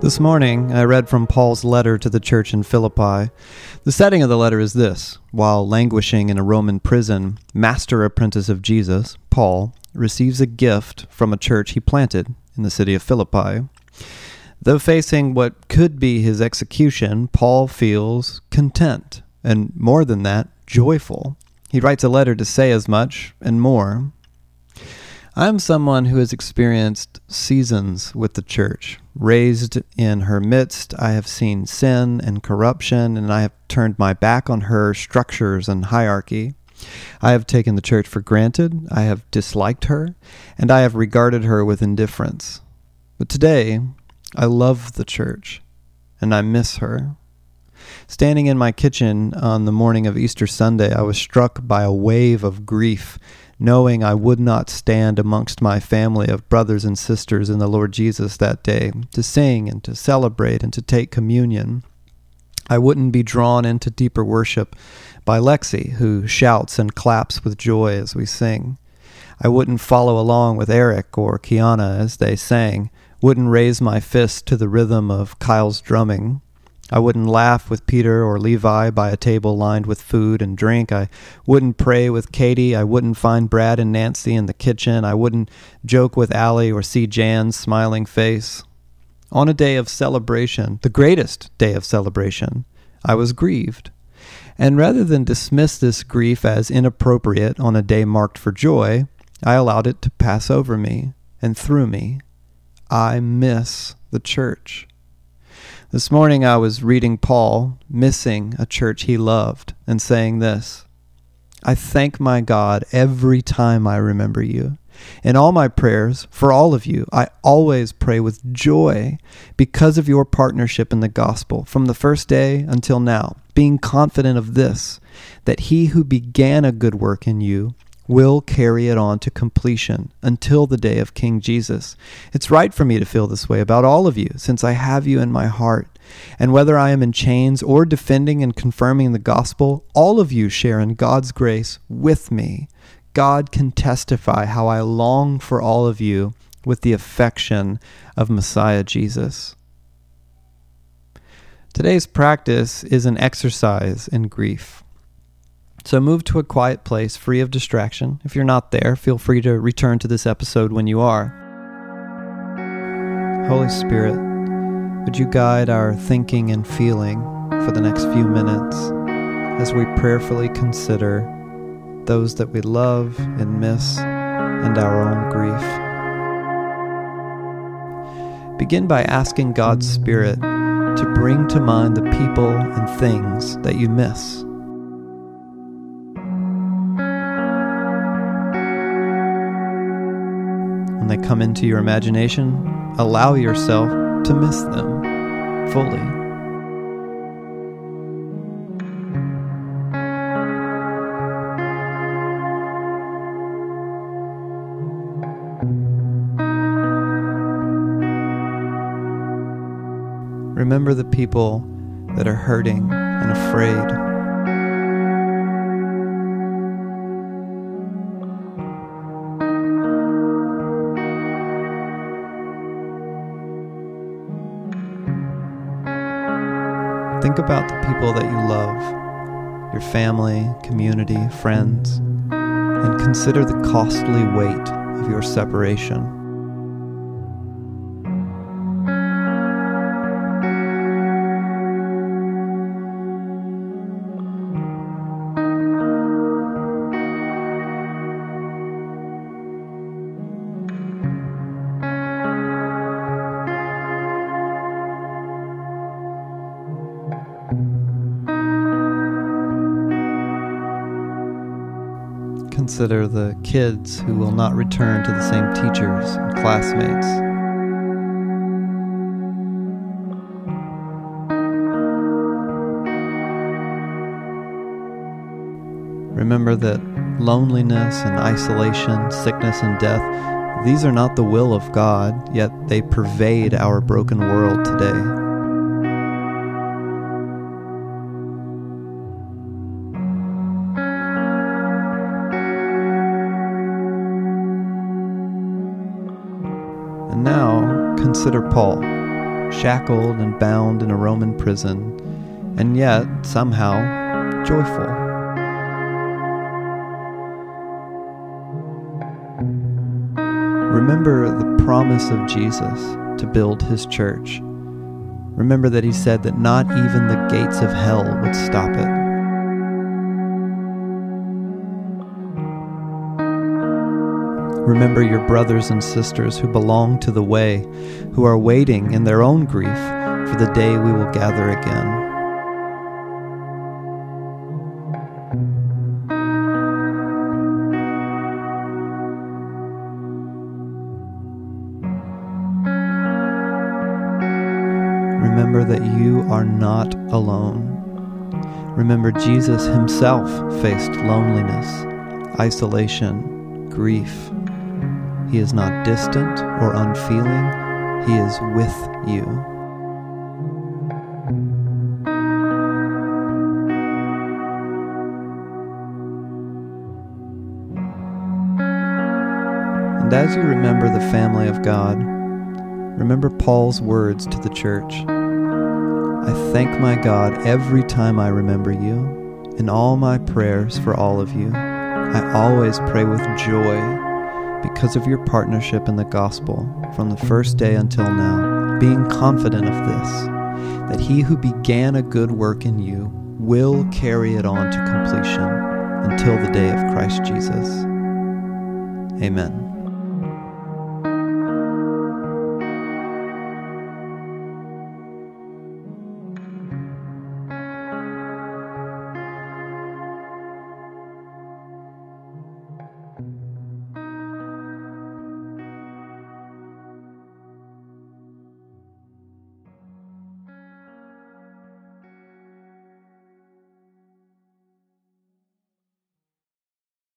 This morning, I read from Paul's letter to the church in Philippi. The setting of the letter is this While languishing in a Roman prison, master apprentice of Jesus, Paul, receives a gift from a church he planted in the city of Philippi. Though facing what could be his execution, Paul feels content, and more than that, joyful. He writes a letter to say as much and more. I'm someone who has experienced seasons with the church. Raised in her midst, I have seen sin and corruption, and I have turned my back on her structures and hierarchy. I have taken the church for granted, I have disliked her, and I have regarded her with indifference. But today, I love the church, and I miss her. Standing in my kitchen on the morning of Easter Sunday, I was struck by a wave of grief knowing I would not stand amongst my family of brothers and sisters in the Lord Jesus that day to sing and to celebrate and to take communion. I wouldn't be drawn into deeper worship by Lexi, who shouts and claps with joy as we sing. I wouldn't follow along with Eric or Kiana as they sang, wouldn't raise my fist to the rhythm of Kyle's drumming. I wouldn't laugh with Peter or Levi by a table lined with food and drink. I wouldn't pray with Katie. I wouldn't find Brad and Nancy in the kitchen. I wouldn't joke with Allie or see Jan's smiling face. On a day of celebration, the greatest day of celebration, I was grieved. And rather than dismiss this grief as inappropriate on a day marked for joy, I allowed it to pass over me and through me. I miss the church. This morning I was reading Paul, missing a church he loved, and saying this I thank my God every time I remember you. In all my prayers, for all of you, I always pray with joy because of your partnership in the gospel from the first day until now, being confident of this, that he who began a good work in you will carry it on to completion until the day of King Jesus. It's right for me to feel this way about all of you, since I have you in my heart. And whether I am in chains or defending and confirming the gospel, all of you share in God's grace with me. God can testify how I long for all of you with the affection of Messiah Jesus. Today's practice is an exercise in grief. So move to a quiet place free of distraction. If you're not there, feel free to return to this episode when you are. Holy Spirit, would you guide our thinking and feeling for the next few minutes as we prayerfully consider those that we love and miss and our own grief? Begin by asking God's Spirit to bring to mind the people and things that you miss. They come into your imagination, allow yourself to miss them fully. Remember the people that are hurting and afraid Think about the people that you love, your family, community, friends, and consider the costly weight of your separation. Consider the kids who will not return to the same teachers and classmates. Remember that loneliness and isolation, sickness and death, these are not the will of God, yet they pervade our broken world today. Consider Paul, shackled and bound in a Roman prison, and yet somehow joyful. Remember the promise of Jesus to build his church. Remember that he said that not even the gates of hell would stop it. Remember your brothers and sisters who belong to the way, who are waiting in their own grief for the day we will gather again. Remember that you are not alone. Remember, Jesus himself faced loneliness, isolation, grief. He is not distant or unfeeling, He is with you. And as you remember the family of God, remember Paul's words to the church I thank my God every time I remember you. In all my prayers for all of you, I always pray with joy because of your partnership in the gospel from the first day until now, being confident of this, that he who began a good work in you will carry it on to completion until the day of Christ Jesus. Amen.